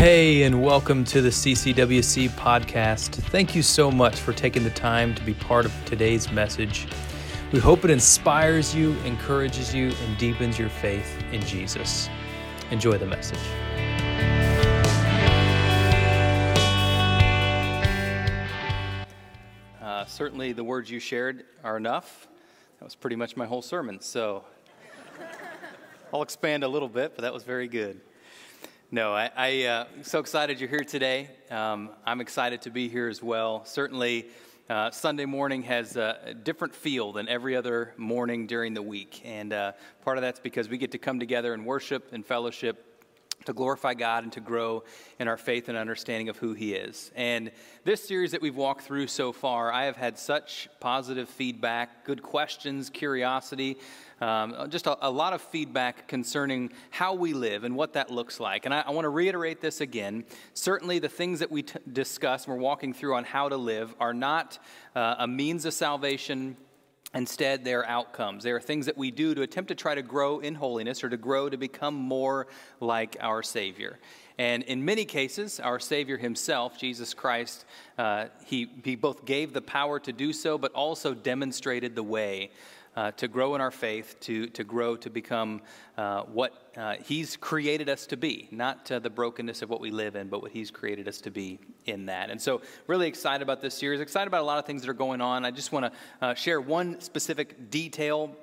Hey, and welcome to the CCWC podcast. Thank you so much for taking the time to be part of today's message. We hope it inspires you, encourages you, and deepens your faith in Jesus. Enjoy the message. Uh, certainly, the words you shared are enough. That was pretty much my whole sermon, so I'll expand a little bit, but that was very good. No, I, I uh, so excited you're here today. Um, I'm excited to be here as well. Certainly, uh, Sunday morning has a different feel than every other morning during the week, and uh, part of that's because we get to come together and worship and fellowship to glorify God and to grow in our faith and understanding of who He is. And this series that we've walked through so far, I have had such positive feedback, good questions, curiosity, um, just a, a, lot of feedback concerning how we live and what that looks like. And I, I want to reiterate this again. Certainly, the things that we t- discuss and we're walking through on how to live are not uh, a means of salvation Instead, they're outcomes. They are things that we do to attempt to try to grow in holiness or to grow to become more like our Savior. And in many cases, our Savior Himself, Jesus Christ, uh, he, he both gave the power to do so, but also demonstrated the way uh, to grow in our faith, to, to grow to become uh, what uh, He's created us to be, not uh, the brokenness of what we live in, but what He's created us to be in that. And so, really excited about this series, excited about a lot of things that are going on. I just want to uh, share one specific detail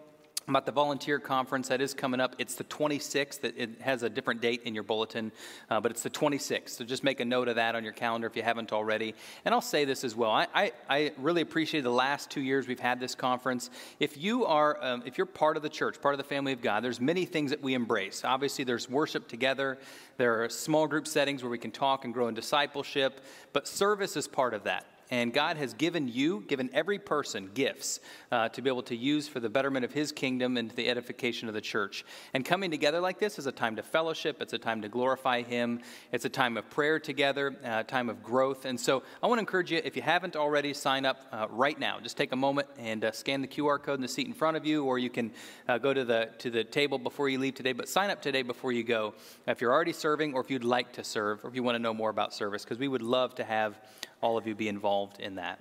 about the volunteer conference that is coming up. It's the 26th. It has a different date in your bulletin, uh, but it's the 26th. So just make a note of that on your calendar if you haven't already. And I'll say this as well. I, I, I really appreciate the last two years we've had this conference. If you are, um, if you're part of the church, part of the family of God, there's many things that we embrace. Obviously, there's worship together. There are small group settings where we can talk and grow in discipleship, but service is part of that. And God has given you, given every person, gifts uh, to be able to use for the betterment of His kingdom and the edification of the church. And coming together like this is a time to fellowship, it's a time to glorify Him, it's a time of prayer together, a uh, time of growth. And so I want to encourage you, if you haven't already, sign up uh, right now. Just take a moment and uh, scan the QR code in the seat in front of you, or you can uh, go to the, to the table before you leave today. But sign up today before you go if you're already serving, or if you'd like to serve, or if you want to know more about service, because we would love to have all of you be involved in that.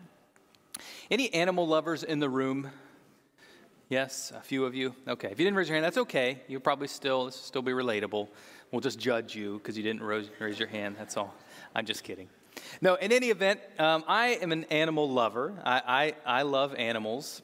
Any animal lovers in the room? Yes, a few of you. Okay, if you didn't raise your hand, that's okay. You'll probably still still be relatable. We'll just judge you because you didn't raise, your hand. That's all. I'm just kidding. No, in any event, um, I am an animal lover. I, I, I love animals.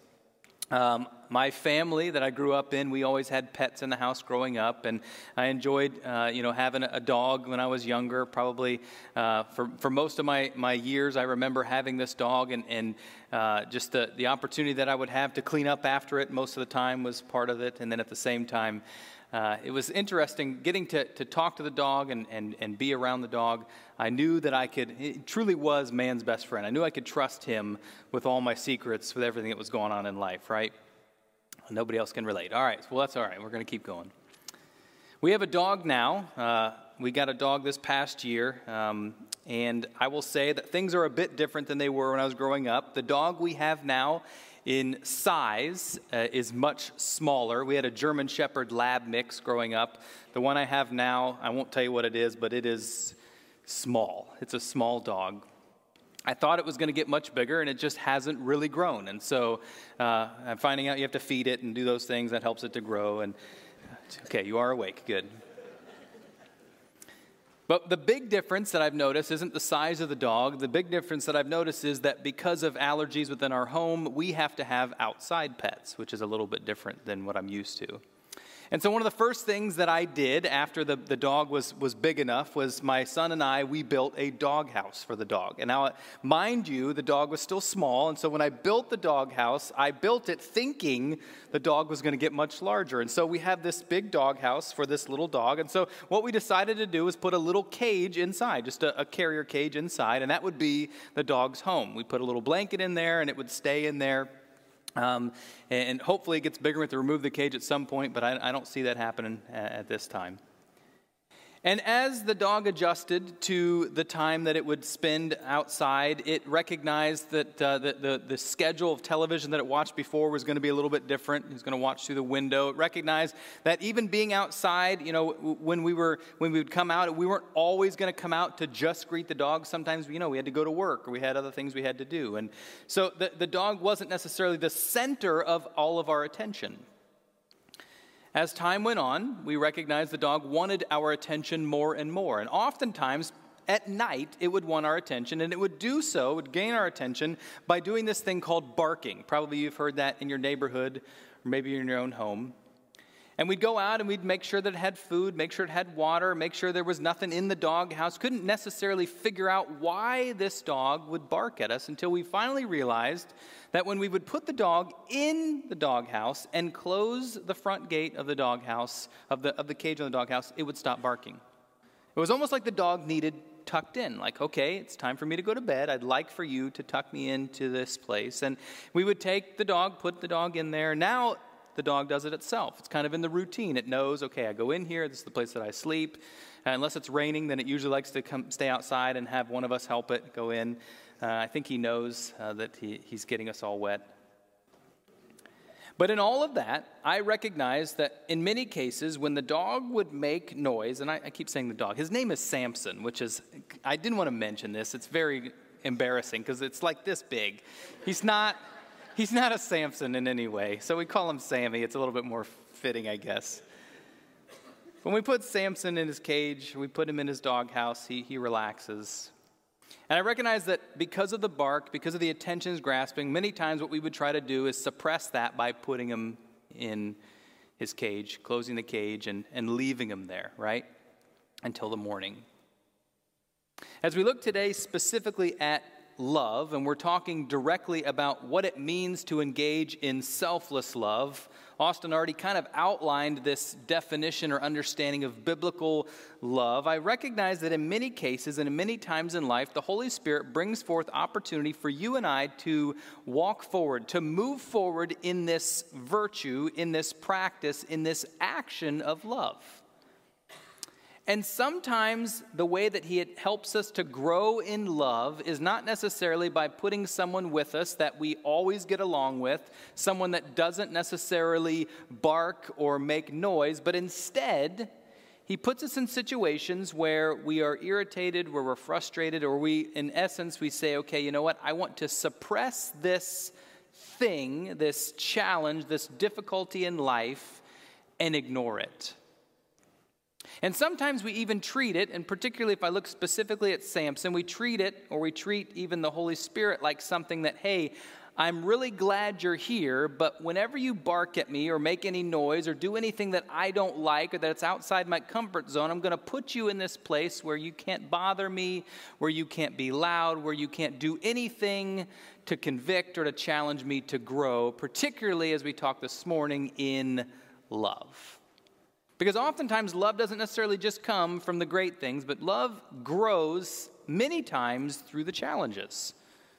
Um, my family that I grew up in, we always had pets in the house growing up, and I enjoyed, uh, you know, having a dog when I was younger. Probably uh, for for most of my my years, I remember having this dog, and and uh, just the the opportunity that I would have to clean up after it most of the time was part of it, and then at the same time. Uh, it was interesting getting to, to talk to the dog and, and, and be around the dog. I knew that I could, it truly was man's best friend. I knew I could trust him with all my secrets, with everything that was going on in life, right? Nobody else can relate. All right, well, that's all right. We're going to keep going. We have a dog now. Uh, we got a dog this past year, um, and I will say that things are a bit different than they were when I was growing up. The dog we have now in size uh, is much smaller. We had a German Shepherd Lab mix growing up. The one I have now, I won't tell you what it is, but it is small. It's a small dog. I thought it was going to get much bigger, and it just hasn't really grown. And so uh, I'm finding out you have to feed it and do those things that helps it to grow. And okay, you are awake. Good. But the big difference that I've noticed isn't the size of the dog. The big difference that I've noticed is that because of allergies within our home, we have to have outside pets, which is a little bit different than what I'm used to. And so, one of the first things that I did after the, the dog was, was big enough was my son and I, we built a dog house for the dog. And now, mind you, the dog was still small. And so, when I built the dog house, I built it thinking the dog was going to get much larger. And so, we have this big dog house for this little dog. And so, what we decided to do was put a little cage inside, just a, a carrier cage inside, and that would be the dog's home. We put a little blanket in there, and it would stay in there um, and hopefully it gets bigger with to remove the cage at some point, but I, I don't see that happening at this time. And as the dog adjusted to the time that it would spend outside, it recognized that uh, the, the, the, schedule of television that it watched before was going to be a little bit different. It was going to watch through the window. It recognized that even being outside, you know, when we, were, when we would come out, we weren't always going to come out to just greet the dog. Sometimes, you know, we had to go to work or we had other things we had to do. And so the, the dog wasn't necessarily the center of all of our attention. As time went on, we recognized the dog wanted our attention more and more. And oftentimes, at night, it would want our attention, and it would do so, would gain our attention by doing this thing called barking. Probably you've heard that in your neighborhood, or maybe in your own home. And we'd go out and we'd make sure that it had food, make sure it had water, make sure there was nothing in the dog house. Couldn't necessarily figure out why this dog would bark at us until we finally realized that when we would put the dog in the doghouse and close the front gate of the doghouse, of the, of the cage on the doghouse, it would stop barking. It was almost like the dog needed tucked in. Like, okay, it's time for me to go to bed. I'd like for you to tuck me into this place. And we would take the dog, put the dog in there. Now the dog does it itself. It's kind of in the routine. It knows, okay, I go in here, this is the place that I sleep. Uh, unless it's raining, then it usually likes to come stay outside and have one of us help it go in. Uh, I think he knows uh, that he, he's getting us all wet. But in all of that, I recognize that in many cases, when the dog would make noise, and I, I keep saying the dog, his name is Samson, which is, I didn't want to mention this. It's very embarrassing because it's like this big. He's not he's not a Samson in any way, so we call him Sammy. It's a little bit more fitting, I guess. When we put Samson in his cage, we put him in his doghouse, he, he relaxes. And I recognize that because of the bark, because of the attentions grasping, many times what we would try to do is suppress that by putting him in his cage, closing the cage, and, and leaving him there, right? Until the morning. As we look today specifically at love, and we're talking directly about what it means to engage in selfless love. Austin already kind of outlined this definition or understanding of biblical love. I recognize that in many cases and in many times in life, the Holy Spirit brings forth opportunity for you and I to walk forward, to move forward in this virtue, in this practice, in this action of love. And sometimes the way that He helps us to grow in love is not necessarily by putting someone with us that we always get along with, someone that doesn't necessarily bark or make noise, but instead, He puts us in situations where we are irritated, where we're frustrated, or we, in essence, we say, okay, you know what? I want to suppress this thing, this challenge, this difficulty in life, and ignore it. And sometimes we even treat it, and particularly if I look specifically at Samson, we treat it, or we treat even the Holy Spirit like something that, hey, I'm really glad you're here, but whenever you bark at me or make any noise or do anything that I don't like or that's outside my comfort zone, I'm going to put you in this place where you can't bother me, where you can't be loud, where you can't do anything to convict or to challenge me to grow, particularly as we talked this morning in love. Because oftentimes love doesn't necessarily just come from the great things, but love grows many times through the challenges,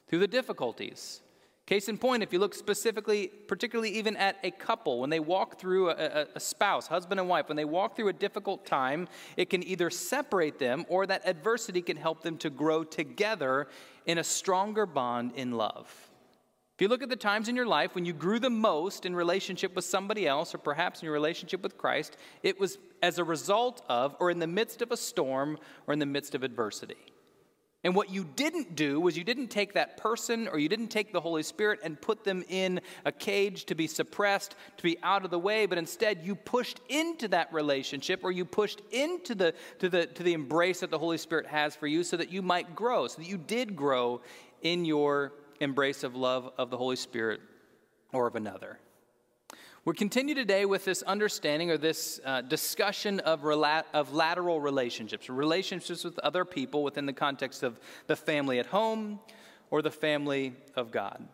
through the difficulties. Case in point, if you look specifically, particularly even at a couple, when they walk through a, a, spouse, husband and wife, when they walk through a difficult time, it can either separate them or that adversity can help them to grow together in a stronger bond in love. You look at the times in your life when you grew the most in relationship with somebody else, or perhaps in your relationship with Christ, it was as a result of, or in the midst of a storm, or in the midst of adversity. And what you didn't do was you didn't take that person or you didn't take the Holy Spirit and put them in a cage to be suppressed, to be out of the way, but instead you pushed into that relationship or you pushed into the, to, the, to the embrace that the Holy Spirit has for you so that you might grow, so that you did grow in your embrace of love of the Holy Spirit or of another. We continue today with this understanding or this uh, discussion of, rela- of lateral relationships, relationships with other people within the context of the family at home or the family of God.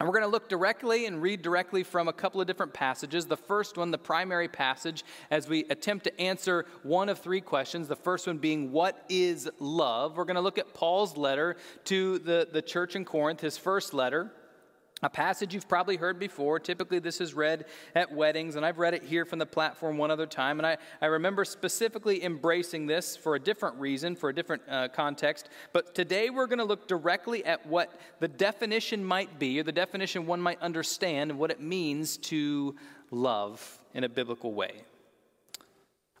And we're going to look directly and read directly from a couple of different passages. The first one, the primary passage, as we attempt to answer one of three questions. The first one being, What is love? We're going to look at Paul's letter to the, the church in Corinth, his first letter. A passage you've probably heard before. Typically, this is read at weddings, and I've read it here from the platform one other time. And I, I remember specifically embracing this for a different reason, for a different uh, context. But today, we're going to look directly at what the definition might be, or the definition one might understand, and what it means to love in a biblical way.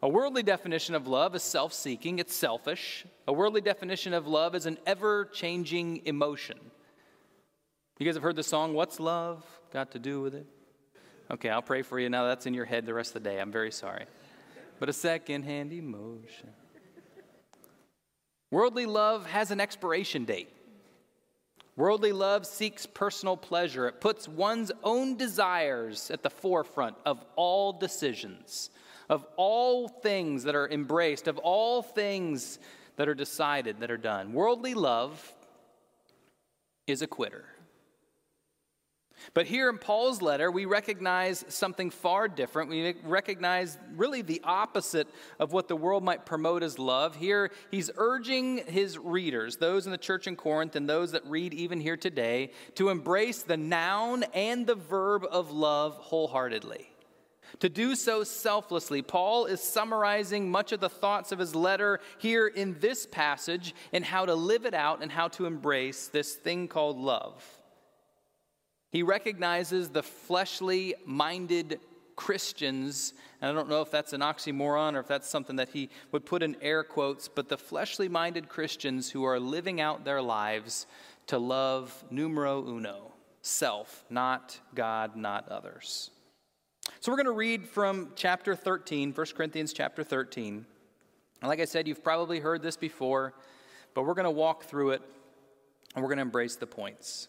A worldly definition of love is self seeking, it's selfish. A worldly definition of love is an ever changing emotion. You guys have heard the song, What's Love Got to Do with It? Okay, I'll pray for you now. That's in your head the rest of the day. I'm very sorry. But a second hand emotion. Worldly love has an expiration date. Worldly love seeks personal pleasure. It puts one's own desires at the forefront of all decisions, of all things that are embraced, of all things that are decided, that are done. Worldly love is a quitter. But here in Paul's letter, we recognize something far different. We recognize really the opposite of what the world might promote as love. Here, he's urging his readers, those in the church in Corinth and those that read even here today, to embrace the noun and the verb of love wholeheartedly. To do so selflessly. Paul is summarizing much of the thoughts of his letter here in this passage and how to live it out and how to embrace this thing called love. He recognizes the fleshly minded Christians, and I don't know if that's an oxymoron or if that's something that he would put in air quotes, but the fleshly minded Christians who are living out their lives to love numero uno, self, not God, not others. So we're going to read from chapter 13, 1 Corinthians chapter 13. And like I said, you've probably heard this before, but we're going to walk through it and we're going to embrace the points.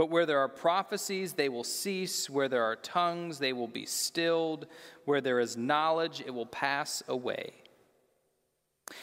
But where there are prophecies, they will cease. Where there are tongues, they will be stilled. Where there is knowledge, it will pass away.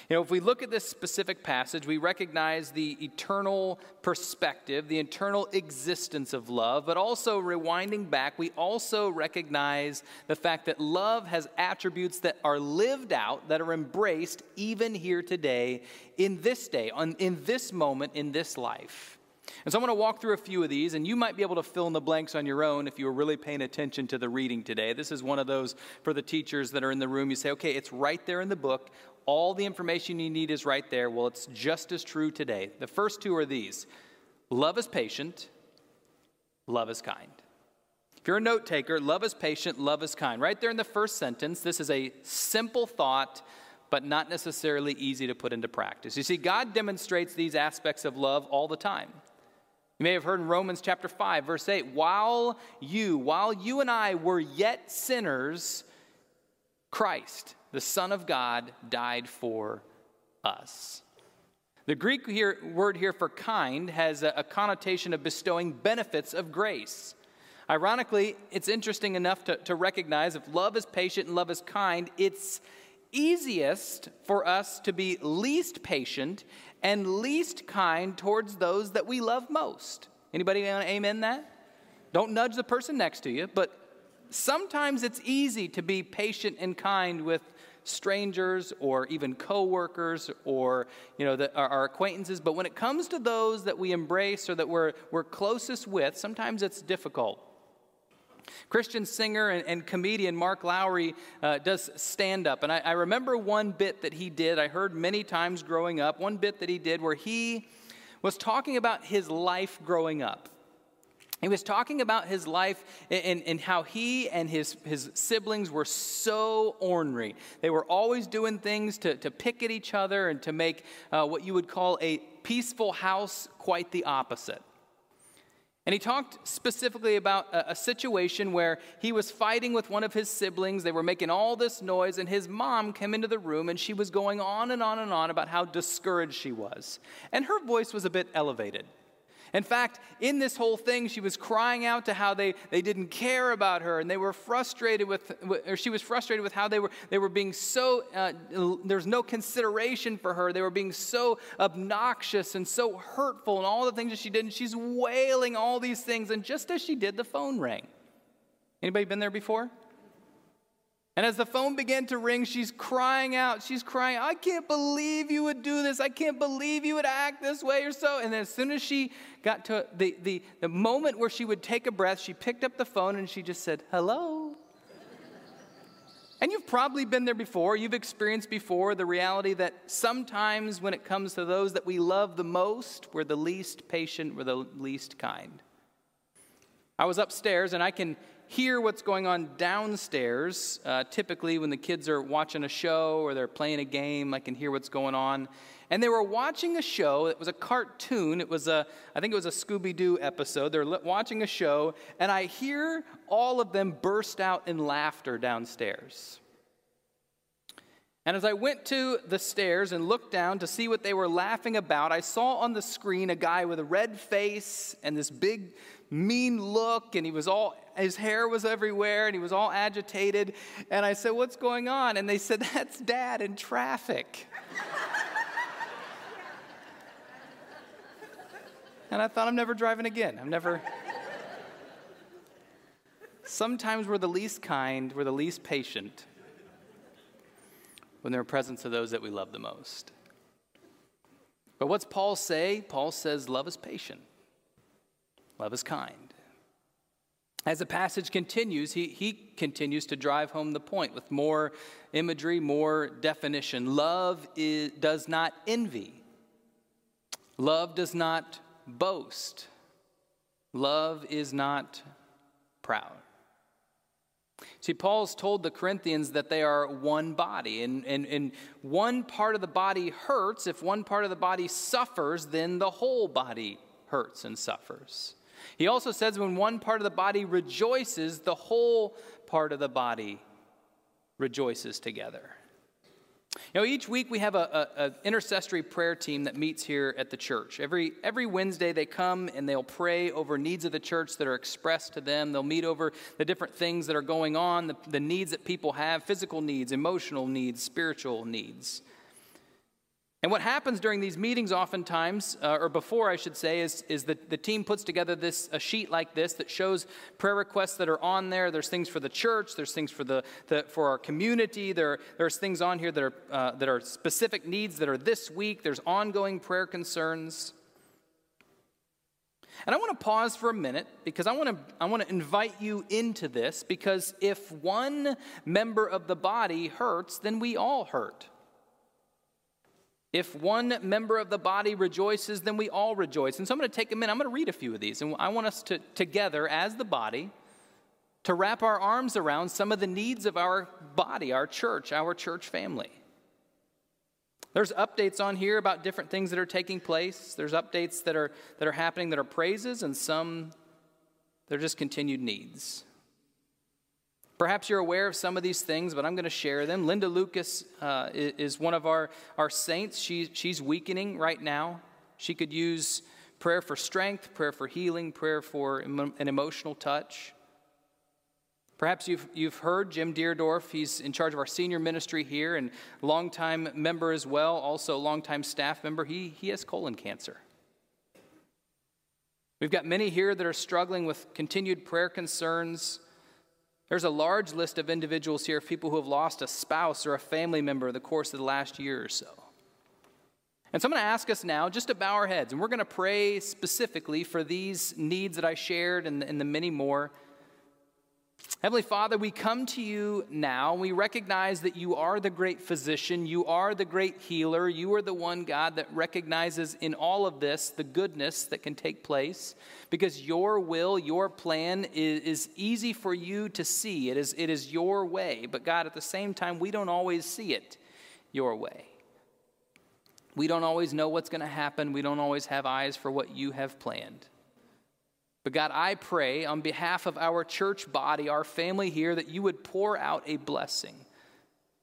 You know, if we look at this specific passage, we recognize the eternal perspective, the eternal existence of love, but also rewinding back, we also recognize the fact that love has attributes that are lived out, that are embraced even here today, in this day, on, in this moment, in this life. And so I'm going to walk through a few of these, and you might be able to fill in the blanks on your own if you were really paying attention to the reading today. This is one of those for the teachers that are in the room. You say, okay, it's right there in the book. All the information you need is right there. Well, it's just as true today. The first two are these love is patient, love is kind. If you're a note taker, love is patient, love is kind. Right there in the first sentence, this is a simple thought but not necessarily easy to put into practice. You see, God demonstrates these aspects of love all the time. You may have heard in Romans chapter 5, verse 8, while you, while you and I were yet sinners, Christ, the Son of God, died for us. The Greek here, word here for kind has a, a connotation of bestowing benefits of grace. Ironically, it's interesting enough to, to recognize if love is patient and love is kind, it's easiest for us to be least patient and least kind towards those that we love most. Anybody want to amen that? Don't nudge the person next to you, but sometimes it's easy to be patient and kind with strangers or even coworkers or you know the, our, our, acquaintances but when it comes to those that we embrace or that we're, we're closest with sometimes it's difficult Christian singer and, and comedian Mark Lowry uh, does stand up. And I, I remember one bit that he did, I heard many times growing up, one bit that he did where he was talking about his life growing up. He was talking about his life and, and, how he and his, his siblings were so ornery. They were always doing things to, to pick at each other and to make uh, what you would call a peaceful house quite the opposite. And he talked specifically about a, a, situation where he was fighting with one of his siblings. They were making all this noise, and his mom came into the room and she was going on and on and on about how discouraged she was. And her voice was a bit elevated. In fact, in this whole thing, she was crying out to how they, they didn't care about her and they were frustrated with, or she was frustrated with how they were, they were being so, uh, there's no consideration for her. They were being so obnoxious and so hurtful and all the things that she did. And she's wailing all these things. And just as she did, the phone rang. Anybody been there before? And as the phone began to ring, she's crying out. She's crying, I can't believe you would do this. I can't believe you would act this way or so. And then as soon as she got to the, the, the moment where she would take a breath, she picked up the phone and she just said, Hello. and you've probably been there before. You've experienced before the reality that sometimes when it comes to those that we love the most, we're the least patient, we're the least kind. I was upstairs and I can hear what's going on downstairs. Uh, typically, when the kids are watching a show or they're playing a game, I can hear what's going on. And they were watching a show. It was a cartoon. It was a, I think it was a Scooby Doo episode. They're watching a show, and I hear all of them burst out in laughter downstairs. And as I went to the stairs and looked down to see what they were laughing about, I saw on the screen a guy with a red face and this big mean look, and he was all, his hair was everywhere, and he was all agitated. And I said, What's going on? And they said, That's dad in traffic. and I thought, I'm never driving again. I'm never. Sometimes we're the least kind, we're the least patient when they're in presence of those that we love the most. But what's Paul say? Paul says, Love is patient. Love is kind. As the passage continues, he, he continues to drive home the point with more imagery, more definition. Love is, does not envy, love does not boast, love is not proud. See, Paul's told the Corinthians that they are one body, and, and, and one part of the body hurts. If one part of the body suffers, then the whole body hurts and suffers. He also says when one part of the body rejoices, the whole part of the body rejoices together. You know, each week we have an intercessory prayer team that meets here at the church. Every, every Wednesday they come and they'll pray over needs of the church that are expressed to them. They'll meet over the different things that are going on, the, the needs that people have physical needs, emotional needs, spiritual needs. And what happens during these meetings, oftentimes, uh, or before I should say, is, is that the team puts together this a sheet like this that shows prayer requests that are on there. There's things for the church. There's things for the, the for our community. There there's things on here that are uh, that are specific needs that are this week. There's ongoing prayer concerns. And I want to pause for a minute because I want to I want to invite you into this because if one member of the body hurts, then we all hurt. If one member of the body rejoices, then we all rejoice. And so I'm going to take a minute, I'm going to read a few of these. And I want us to, together as the body, to wrap our arms around some of the needs of our body, our church, our church family. There's updates on here about different things that are taking place. There's updates that are, that are happening that are praises, and some they're just continued needs. Perhaps you're aware of some of these things, but I'm going to share them. Linda Lucas uh, is one of our, our saints. She, she's weakening right now. She could use prayer for strength, prayer for healing, prayer for an emotional touch. Perhaps you've, you've heard Jim Deerdorf. He's in charge of our senior ministry here and longtime member as well, also longtime staff member. He, he has colon cancer. We've got many here that are struggling with continued prayer concerns there's a large list of individuals here, of people who have lost a spouse or a family member in the course of the last year or so. And so I'm going to ask us now just to bow our heads, and we're going to pray specifically for these needs that I shared and, and the many more. Heavenly Father, we come to you now. We recognize that you are the great physician. You are the great healer. You are the one, God, that recognizes in all of this the goodness that can take place because your will, your plan is, is easy for you to see. It is, it is your way. But God, at the same time, we don't always see it your way. We don't always know what's going to happen. We don't always have eyes for what you have planned. But God, I pray on behalf of our church body, our family here, that you would pour out a blessing.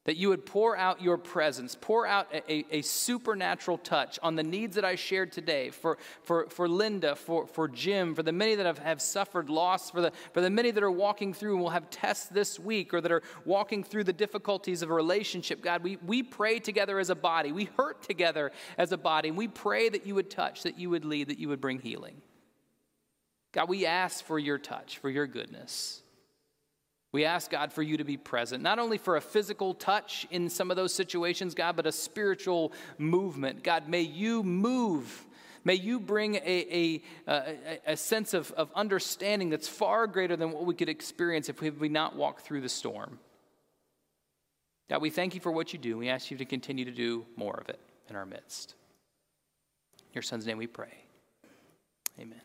that you would pour out your presence, pour out a, a, supernatural touch on the needs that I shared today for, for, for Linda, for, for Jim, for the many that have, have suffered loss, for the, for the many that are walking through and will have tests this week or that are walking through the difficulties of a relationship. God, we, we pray together as a body. We hurt together as a body. And we pray that you would touch, that you would lead, that you would bring healing. God, we ask for your touch, for your goodness. We ask God for you to be present, not only for a physical touch in some of those situations, God, but a spiritual movement. God, may you move. May you bring a, a, a, a sense of, of understanding that's far greater than what we could experience if we, we not walk through the storm. God, we thank you for what you do. We ask you to continue to do more of it in our midst. In your son's name we pray. Amen.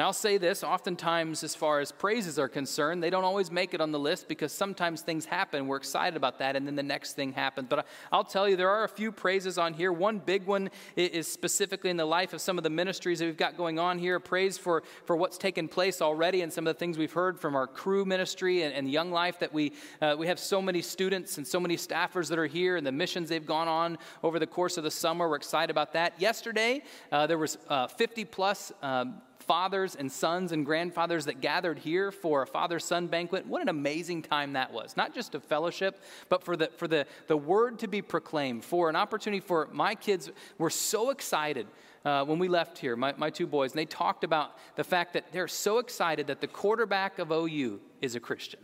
I'll say this oftentimes, as far as praises are concerned, they don't always make it on the list because sometimes things happen. We're excited about that, and then the next thing happens. But I'll tell you, there are a few praises on here. One big one is specifically in the life of some of the ministries that we've got going on here. Praise for, for what's taken place already and some of the things we've heard from our Cru ministry and, and Young Life that we, uh, we have so many students and so many staffers that are here and the missions they've gone on over the course of the summer. We're excited about that. Yesterday, uh, there was uh, 50 plus um, fathers and sons and grandfathers that gathered here for a father son banquet. What an amazing time that was. Not just a fellowship, but for, the, for the, the word to be proclaimed, for an opportunity for my kids were so excited. Uh, when we left here, my, my two boys, and they talked about the fact that they're so excited that the quarterback of OU is a Christian.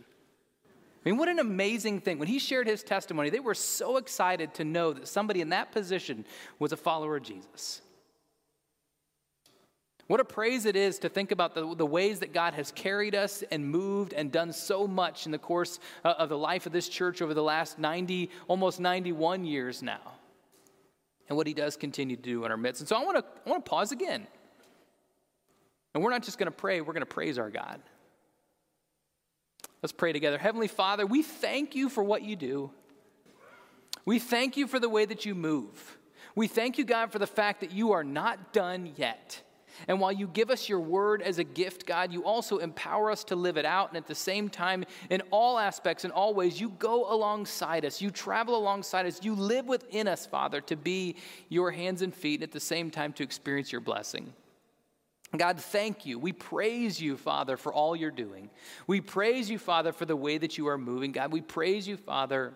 I mean, what an amazing thing. When he shared his testimony, they were so excited to know that somebody in that position was a follower of Jesus. What a praise it is to think about the, the ways that God has carried us and moved and done so much in the course uh, of the life of this church over the last 90, almost 91 years now. And what he does continue to do in our midst. And so I want to, I want to pause again. And we're not just going to pray, we're going to praise our God. Let's pray together. Heavenly Father, we thank you for what you do. We thank you for the way that you move. We thank you, God, for the fact that you are not done yet. And while you give us your word as a gift, God, you also empower us to live it out. And at the same time, in all aspects, and all ways, you go alongside us. You travel alongside us. You live within us, Father, to be your hands and feet, and at the same time, to experience your blessing. God, thank you. We praise you, Father, for all you're doing. We praise you, Father, for the way that you are moving. God, we praise you, Father,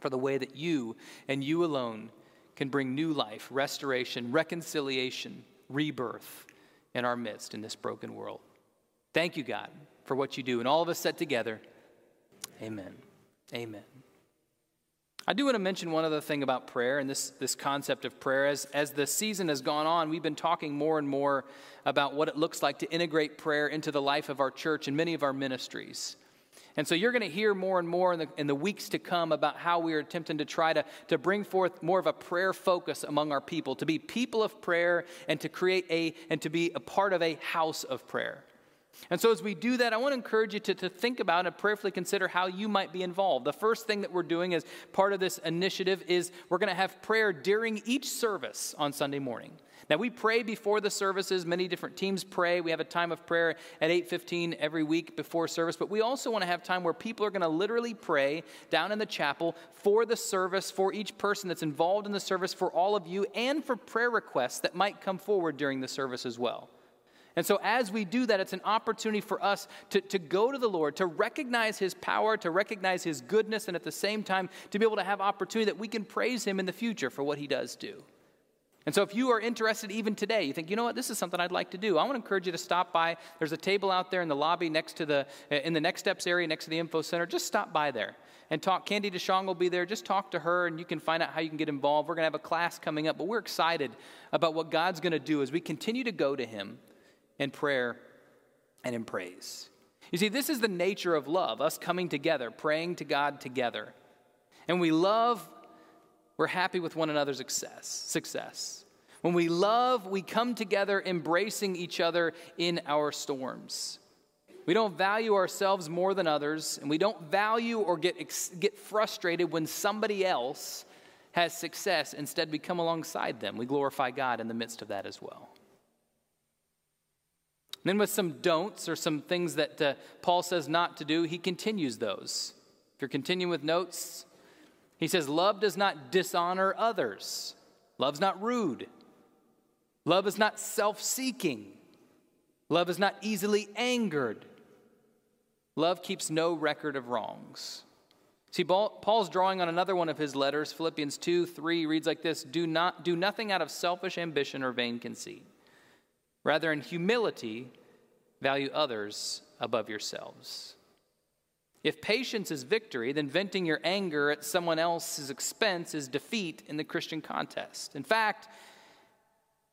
for the way that you and you alone can bring new life, restoration, reconciliation rebirth in our midst in this broken world. Thank you, God, for what you do. And all of us set together, amen. Amen. I do want to mention one other thing about prayer and this, this concept of prayer. As, as the season has gone on, we've been talking more and more about what it looks like to integrate prayer into the life of our church and many of our ministries. And so you're going to hear more and more in the, in the weeks to come about how we are attempting to try to, to bring forth more of a prayer focus among our people, to be people of prayer and to create a, and to be a part of a house of prayer. And so, as we do that, I want to encourage you to, to think about and prayerfully consider how you might be involved. The first thing that we're doing as part of this initiative is we're going to have prayer during each service on Sunday morning. Now we pray before the services. Many different teams pray. We have a time of prayer at 8:15 every week before service, but we also want to have time where people are going to literally pray down in the chapel for the service, for each person that's involved in the service, for all of you, and for prayer requests that might come forward during the service as well. And so, as we do that, it's an opportunity for us to, to go to the Lord, to recognize His power, to recognize His goodness, and at the same time, to be able to have opportunity that we can praise Him in the future for what He does do. And so, if you are interested even today, you think, you know what, this is something I'd like to do. I want to encourage you to stop by. There's a table out there in the lobby next to the, in the next steps area next to the info center. Just stop by there and talk. Candy DeShong will be there. Just talk to her and you can find out how you can get involved. We're going to have a class coming up, but we're excited about what God's going to do as we continue to go to Him in prayer and in praise. You see, this is the nature of love, us coming together, praying to God together. And we love we're happy with one another's success. success. When we love, we come together embracing each other in our storms. We don't value ourselves more than others, and we don't value or get, get frustrated when somebody else has success. Instead, we come alongside them. We glorify God in the midst of that as well. And then, with some don'ts or some things that uh, Paul says not to do, he continues those. If you're continuing with notes, he says, Love does not dishonor others. Love's not rude. Love is not self seeking. Love is not easily angered. Love keeps no record of wrongs. See, Paul's drawing on another one of his letters, Philippians 2 3 reads like this Do, not, do nothing out of selfish ambition or vain conceit. Rather, in humility, value others above yourselves. If patience is victory, then venting your anger at someone else's expense is defeat in the Christian contest. In fact,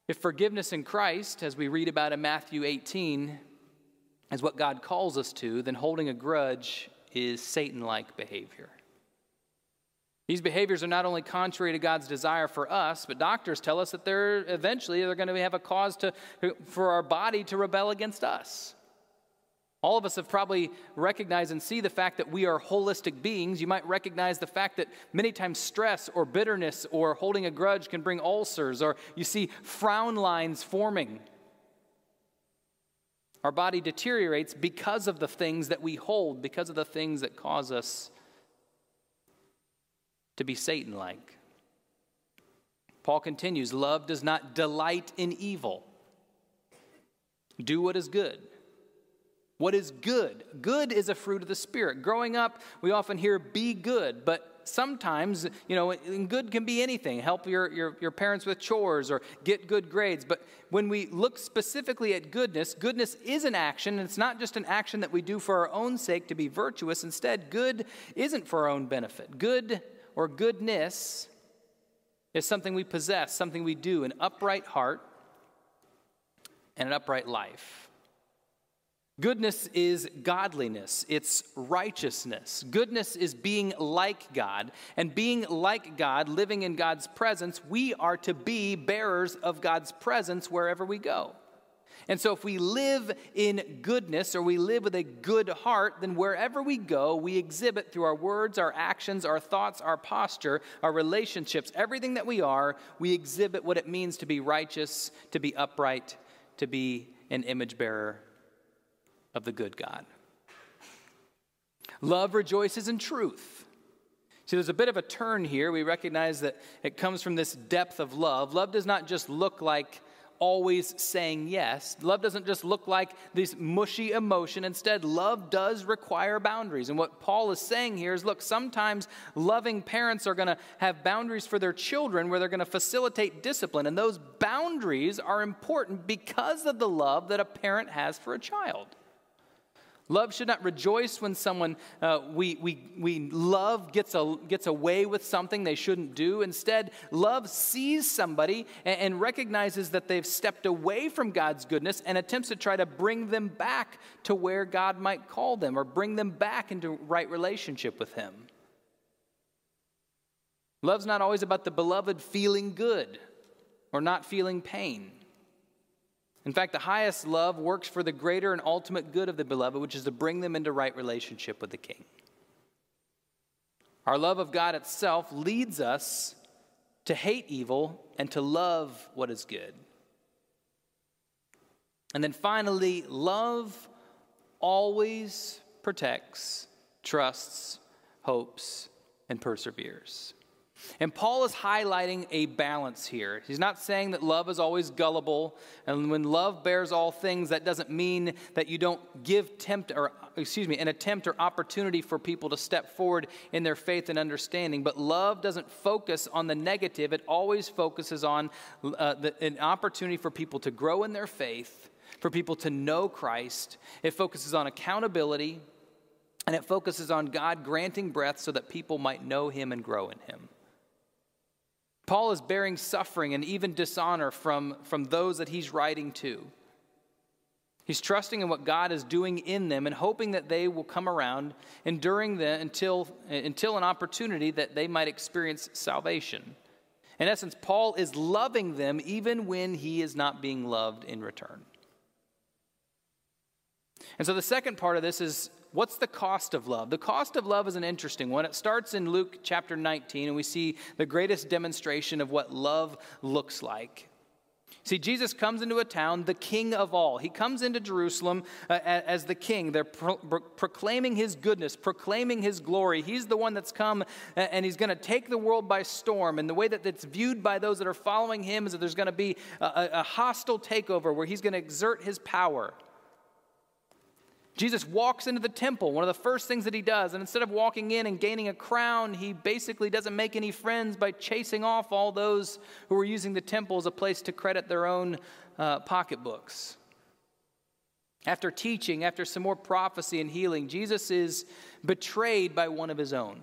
if forgiveness in Christ, as we read about in Matthew 18, is what God calls us to, then holding a grudge is Satan like behavior. These behaviors are not only contrary to God's desire for us, but doctors tell us that they're eventually they're going to have a cause to, for our body to rebel against us. All of us have probably recognized and see the fact that we are holistic beings. You might recognize the fact that many times stress or bitterness or holding a grudge can bring ulcers, or you see frown lines forming. Our body deteriorates because of the things that we hold, because of the things that cause us to be Satan like. Paul continues Love does not delight in evil. Do what is good. What is good? Good is a fruit of the Spirit. Growing up, we often hear be good, but sometimes, you know, good can be anything. Help your, your, your parents with chores or get good grades. But when we look specifically at goodness, goodness is an action, and it's not just an action that we do for our own sake to be virtuous. Instead, good isn't for our own benefit. Good or goodness is something we possess, something we do, an upright heart and an upright life. Goodness is godliness, it's righteousness. Goodness is being like God. And being like God, living in God's presence, we are to be bearers of God's presence wherever we go. And so, if we live in goodness or we live with a good heart, then wherever we go, we exhibit through our words, our actions, our thoughts, our posture, our relationships, everything that we are, we exhibit what it means to be righteous, to be upright, to be an image bearer of the good God. Love rejoices in truth. See, there's a bit of a turn here. We recognize that it comes from this depth of love. Love does not just look like always saying yes. Love doesn't just look like this mushy emotion. Instead, love does require boundaries. And what Paul is saying here is look, sometimes loving parents are going to have boundaries for their children where they're going to facilitate discipline. And those boundaries are important because of the love that a parent has for a child. Love should not rejoice when someone uh, we, we, we love gets, a, gets away with something they shouldn't do. Instead, love sees somebody and, and recognizes that they've stepped away from God's goodness and attempts to try to bring them back to where God might call them or bring them back into right relationship with Him. Love's not always about the beloved feeling good or not feeling pain. In fact, the highest love works for the greater and ultimate good of the beloved, which is to bring them into right relationship with the King. Our love of God itself leads us to hate evil and to love what is good. And then finally, love always protects, trusts, hopes, and perseveres. And Paul is highlighting a balance here. He's not saying that love is always gullible, and when love bears all things, that doesn't mean that you don't give tempt or excuse me, an attempt or opportunity for people to step forward in their faith and understanding. But love doesn't focus on the negative; it always focuses on uh, the, an opportunity for people to grow in their faith, for people to know Christ. It focuses on accountability, and it focuses on God granting breath so that people might know Him and grow in Him. Paul is bearing suffering and even dishonor from, from those that he's writing to. He's trusting in what God is doing in them and hoping that they will come around, enduring the, until, until an opportunity that they might experience salvation. In essence, Paul is loving them even when he is not being loved in return. And so the second part of this is what's the cost of love? The cost of love is an interesting one. It starts in Luke chapter 19, and we see the greatest demonstration of what love looks like. See, Jesus comes into a town, the king of all. He comes into Jerusalem uh, as the king. They're pro- pro- proclaiming his goodness, proclaiming his glory. He's the one that's come and he's going to take the world by storm. And the way that it's viewed by those that are following him is that there's going to be a, a hostile takeover where he's going to exert his power. Jesus walks into the temple, one of the first things that he does, and instead of walking in and gaining a crown, he basically doesn't make any friends by chasing off all those who are using the temple as a place to credit their own uh, pocketbooks. After teaching, after some more prophecy and healing, Jesus is betrayed by one of his own.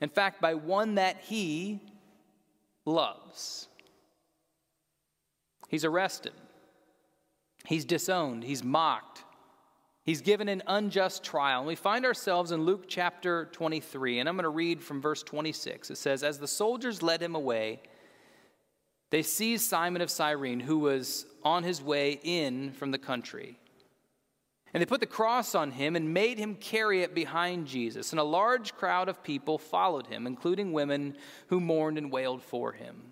In fact, by one that he loves. He's arrested, he's disowned, he's mocked. He's given an unjust trial. And we find ourselves in Luke chapter 23, and I'm going to read from verse 26. It says, As the soldiers led him away, they seized Simon of Cyrene, who was on his way in from the country. And they put the cross on him and made him carry it behind Jesus. And a large crowd of people followed him, including women who mourned and wailed for him.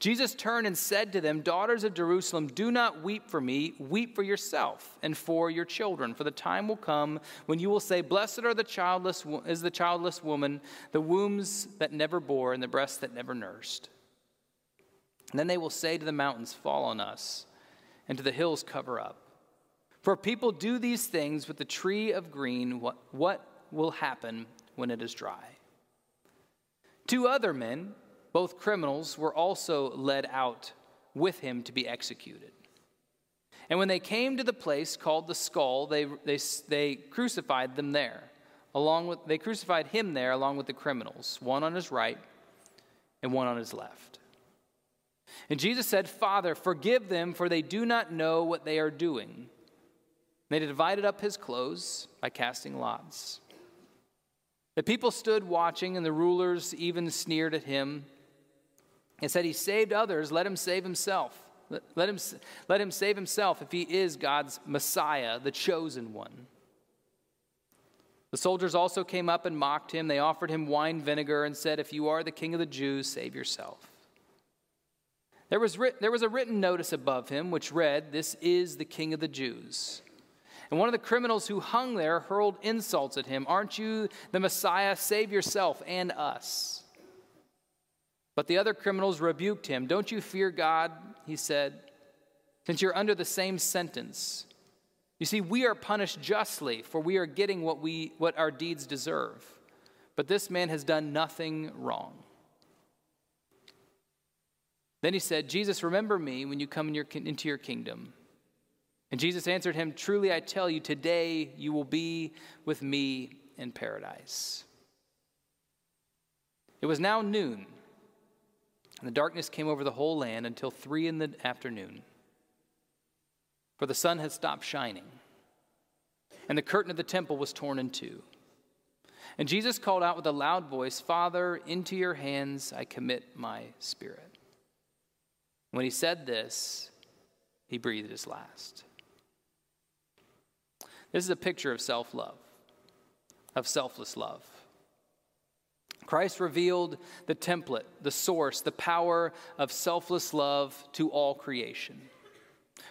Jesus turned and said to them, Daughters of Jerusalem, do not weep for me, weep for yourself and for your children. For the time will come when you will say, Blessed are the childless is the childless woman, the wombs that never bore, and the breasts that never nursed. And then they will say to the mountains, Fall on us, and to the hills cover up. For people do these things with the tree of green, what, what will happen when it is dry? Two other men, both criminals were also led out with him to be executed. And when they came to the place called the skull, they, they, they crucified them there. Along with, they crucified him there along with the criminals, one on his right and one on his left. And Jesus said, Father, forgive them, for they do not know what they are doing. And they divided up his clothes by casting lots. The people stood watching, and the rulers even sneered at him. It said he saved others, let him save himself. Let, him, let him save himself if he is God's Messiah, the chosen one. The soldiers also came up and mocked him. They offered him wine vinegar and said, If you are the king of the Jews, save yourself. There was, writ- there was a written notice above him which read, This is the king of the Jews. And one of the criminals who hung there hurled insults at him Aren't you the Messiah? Save yourself and us. But the other criminals rebuked him. Don't you fear God, he said, since you're under the same sentence. You see, we are punished justly, for we are getting what, we, what our deeds deserve. But this man has done nothing wrong. Then he said, Jesus, remember me when you come in your, into your kingdom. And Jesus answered him, Truly I tell you, today you will be with me in paradise. It was now noon. And the darkness came over the whole land until three in the afternoon. For the sun had stopped shining, and the curtain of the temple was torn in two. And Jesus called out with a loud voice, Father, into your hands I commit my spirit. When he said this, he breathed his last. This is a picture of self love, of selfless love. Christ revealed the template, the source, the power of selfless love to all creation.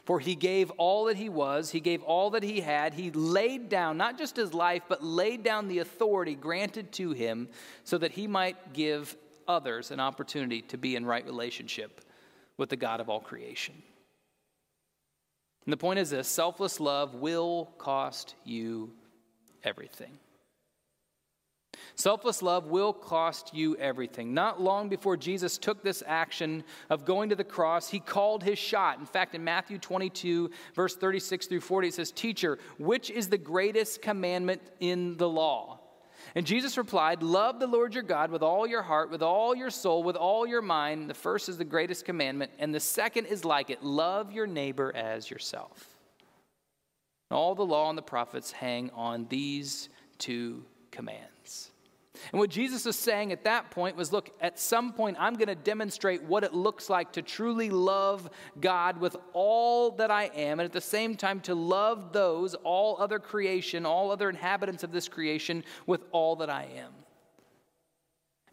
For he gave all that he was, he gave all that he had. He laid down not just his life, but laid down the authority granted to him so that he might give others an opportunity to be in right relationship with the God of all creation. And the point is this selfless love will cost you everything. Selfless love will cost you everything. Not long before Jesus took this action of going to the cross, he called his shot. In fact, in Matthew 22, verse 36 through 40, it says, Teacher, which is the greatest commandment in the law? And Jesus replied, Love the Lord your God with all your heart, with all your soul, with all your mind. The first is the greatest commandment, and the second is like it love your neighbor as yourself. All the law and the prophets hang on these two commands. And what Jesus was saying at that point was look, at some point, I'm going to demonstrate what it looks like to truly love God with all that I am, and at the same time, to love those, all other creation, all other inhabitants of this creation, with all that I am.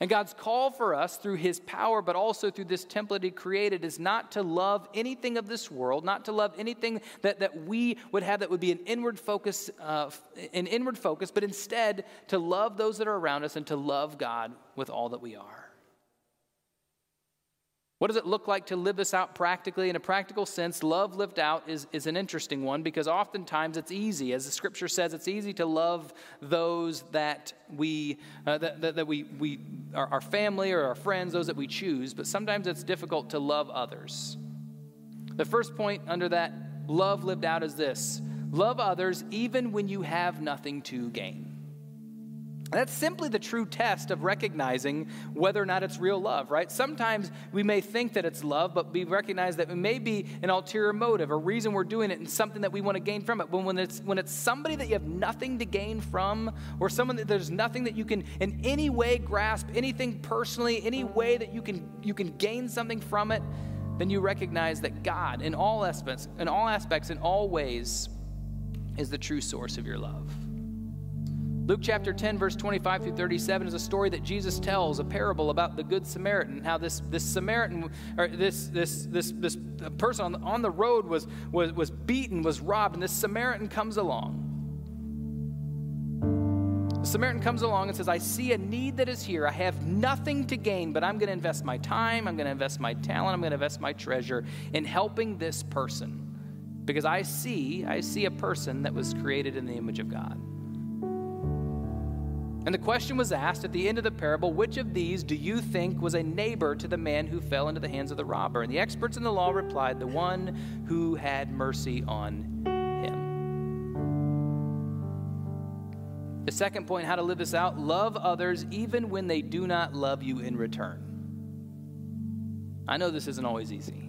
And God's call for us through His power, but also through this template He created, is not to love anything of this world, not to love anything that, that we would have that would be an inward focus, uh, an inward focus, but instead to love those that are around us and to love God with all that we are. What does it look like to live this out practically? In a practical sense, love lived out is, is an interesting one because oftentimes it's easy. As the scripture says, it's easy to love those that we, uh, that, that, we, we are our family or our friends, those that we choose, but sometimes it's difficult to love others. The first point under that love lived out is this love others even when you have nothing to gain. That's simply the true test of recognizing whether or not it's real love, right? Sometimes we may think that it's love, but we recognize that it may be an ulterior motive, a reason we're doing it, and something that we want to gain from it. But when it's when it's somebody that you have nothing to gain from, or someone that there's nothing that you can in any way grasp, anything personally, any way that you can you can gain something from it, then you recognize that God, in all aspects, in all aspects, in all ways, is the true source of your love. Luke chapter 10, verse 25 through 37 is a story that Jesus tells, a parable about the Good Samaritan, how this, this Samaritan, or this, this, this, this person on the, on the road was, was, was beaten, was robbed, and this Samaritan comes along. The Samaritan comes along and says, I see a need that is here. I have nothing to gain, but I'm going to invest my time, I'm going to invest my talent, I'm going to invest my treasure in helping this person. Because I see, I see a person that was created in the image of God. And the question was asked at the end of the parable which of these do you think was a neighbor to the man who fell into the hands of the robber? And the experts in the law replied, The one who had mercy on him. The second point, how to live this out love others even when they do not love you in return. I know this isn't always easy.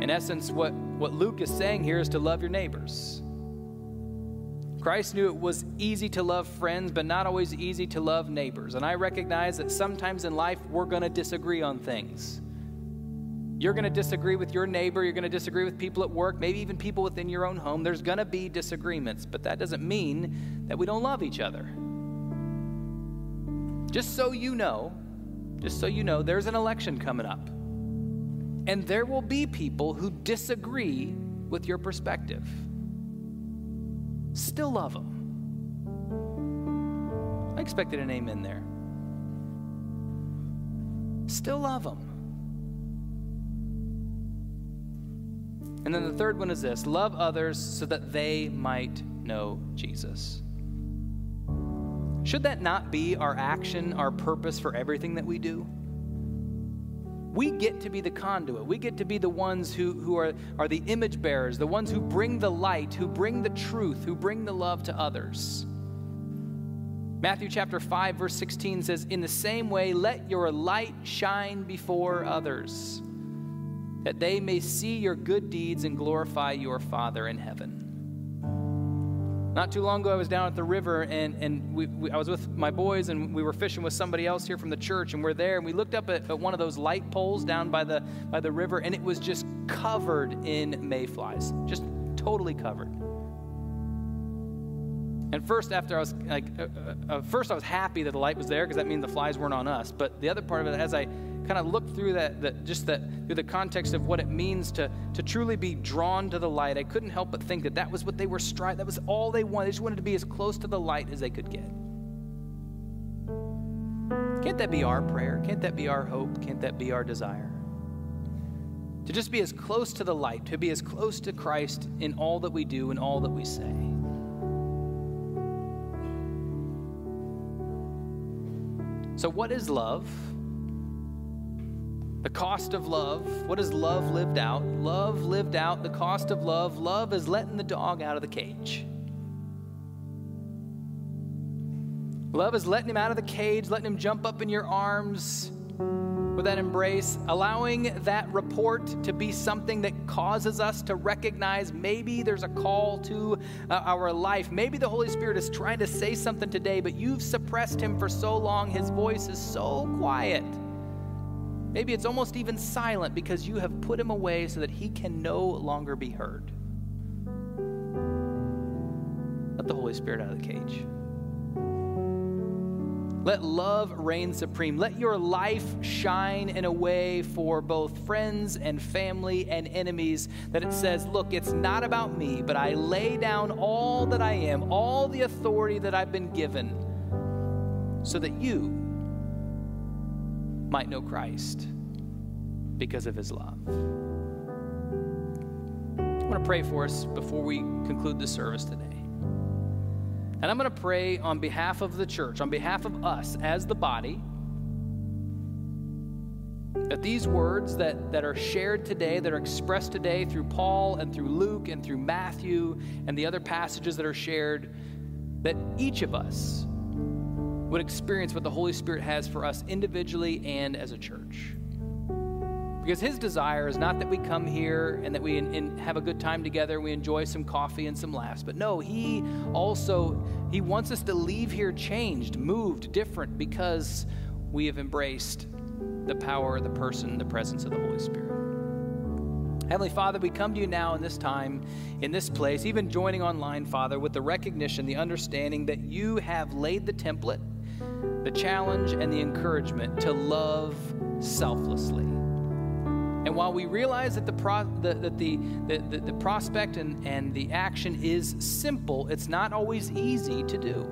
In essence, what, what Luke is saying here is to love your neighbors. Christ knew it was easy to love friends, but not always easy to love neighbors. And I recognize that sometimes in life we're going to disagree on things. You're going to disagree with your neighbor, you're going to disagree with people at work, maybe even people within your own home. There's going to be disagreements, but that doesn't mean that we don't love each other. Just so you know, just so you know, there's an election coming up. And there will be people who disagree with your perspective still love them. I expected an amen there. Still love them. And then the third one is this love others so that they might know Jesus. Should that not be our action, our purpose for everything that we do? We get to be the conduit. We get to be the ones who, who are, are the image bearers, the ones who bring the light, who bring the truth, who bring the love to others. Matthew chapter 5, verse 16 says, In the same way, let your light shine before others, that they may see your good deeds and glorify your Father in heaven. Not too long ago, I was down at the river and, and we, we, I was with my boys and we were fishing with somebody else here from the church. And we're there and we looked up at, at one of those light poles down by the, by the river and it was just covered in mayflies, just totally covered. And first, after I was like, uh, uh, uh first I was happy that the light was there because that means the flies weren't on us. But the other part of it, as I kind of looked through that, that just that through the context of what it means to, to truly be drawn to the light, I couldn't help but think that that was what they were striving. That was all they wanted. They just wanted to be as close to the light as they could get. Can't that be our prayer? Can't that be our hope? Can't that be our desire? To just be as close to the light, to be as close to Christ in all that we do and all that we say. So, what is love? The cost of love. What is love lived out? Love lived out, the cost of love. Love is letting the dog out of the cage. Love is letting him out of the cage, letting him jump up in your arms with that embrace, allowing that report to be something that causes us to recognize maybe there's a call to uh, our life. Maybe the Holy Spirit is trying to say something today, but you've suppressed him for so long, his voice is so quiet Maybe it's almost even silent because you have put him away so that he can no longer be heard. Let the Holy Spirit out of the cage. Let love reign supreme. Let your life shine in a way for both friends and family and enemies that it says, Look, it's not about me, but I lay down all that I am, all the authority that I've been given, so that you might know Christ because of his love. I want to pray for us before we conclude the service today. And I'm going to pray on behalf of the church, on behalf of us as the body, that these words that, that are shared today, that are expressed today through Paul and through Luke and through Matthew and the other passages that are shared, that each of us would experience what the Holy Spirit has for us individually and as a church. Because his desire is not that we come here and that we in, in have a good time together, we enjoy some coffee and some laughs. But no, he also he wants us to leave here changed, moved, different because we have embraced the power, the person, the presence of the Holy Spirit. Heavenly Father, we come to you now in this time, in this place, even joining online, Father, with the recognition, the understanding that you have laid the template, the challenge, and the encouragement to love selflessly. And while we realize that the, pro, the, that the, the, the, prospect and, and the action is simple, it's not always easy to do.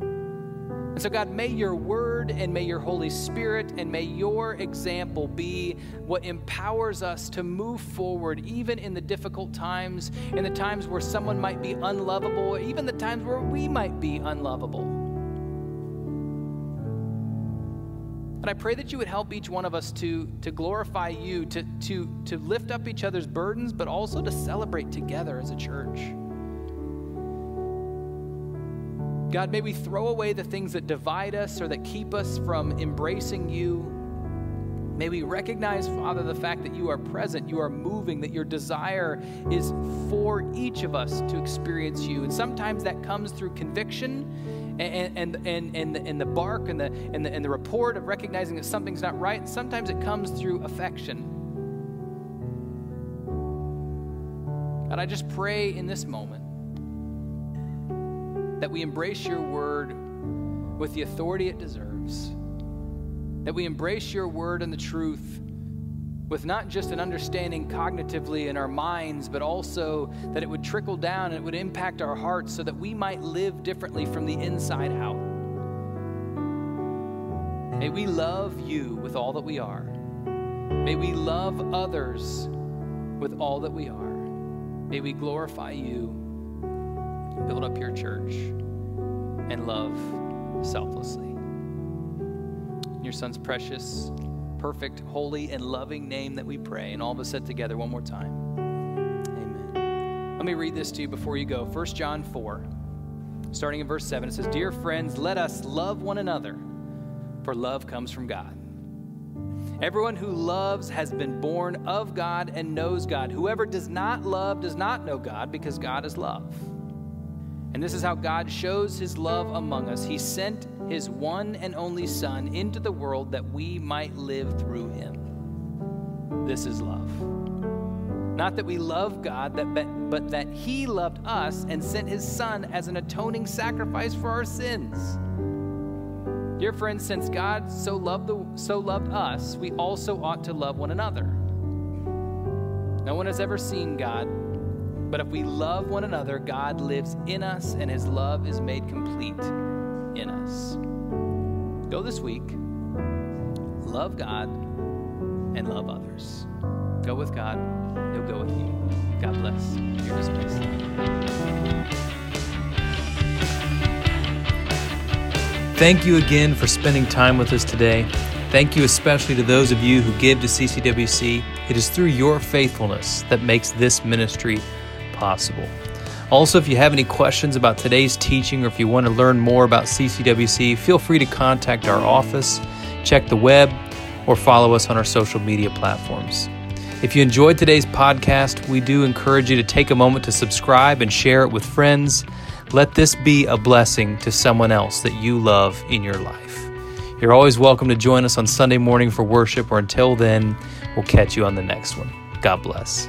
And so, God, may your word and may your Holy Spirit and may your example be what empowers us to move forward, even in the difficult times, in the times where someone might be unlovable, even the times where we might be unlovable. But I pray that you would help each one of us to, to glorify you, to, to, to lift up each other's burdens, but also to celebrate together as a church. God, may we throw away the things that divide us or that keep us from embracing you. May we recognize, Father, the fact that you are present, you are moving, that your desire is for each of us to experience you. And sometimes that comes through conviction and, and, and, and, the, and the bark and the, and, the, and the report of recognizing that something's not right. Sometimes it comes through affection. God, I just pray in this moment that we embrace your word with the authority it deserves, that we embrace your word and the truth with not just an understanding cognitively in our minds, but also that it would trickle down and it would impact our hearts so that we might live differently from the inside out. May we love you with all that we are. May we love others with all that we are. May we glorify you, build up your church, and love selflessly. In your son's precious perfect, holy, and loving name that we pray. And all of us said together one more time. Amen. Let me read this to you before you go. 1 John 4, starting in verse 7, it says, Dear friends, let us love one another, for love comes from God. Everyone who loves has been born of God and knows God. Whoever does not love does not know God, because God is love. And this is how God shows his love among us. He sent his one and only Son into the world that we might live through him. This is love. Not that we love God, but that he loved us and sent his Son as an atoning sacrifice for our sins. Dear friends, since God so loved, the, so loved us, we also ought to love one another. No one has ever seen God, but if we love one another, God lives in us and his love is made complete in us. Go this week, love God, and love others. Go with God, He'll go with you. God bless. You're dismissed. Thank you again for spending time with us today. Thank you especially to those of you who give to CCWC. It is through your faithfulness that makes this ministry possible. Also, if you have any questions about today's teaching or if you want to learn more about CCWC, feel free to contact our office, check the web, or follow us on our social media platforms. If you enjoyed today's podcast, we do encourage you to take a moment to subscribe and share it with friends. Let this be a blessing to someone else that you love in your life. You're always welcome to join us on Sunday morning for worship, or until then, we'll catch you on the next one. God bless.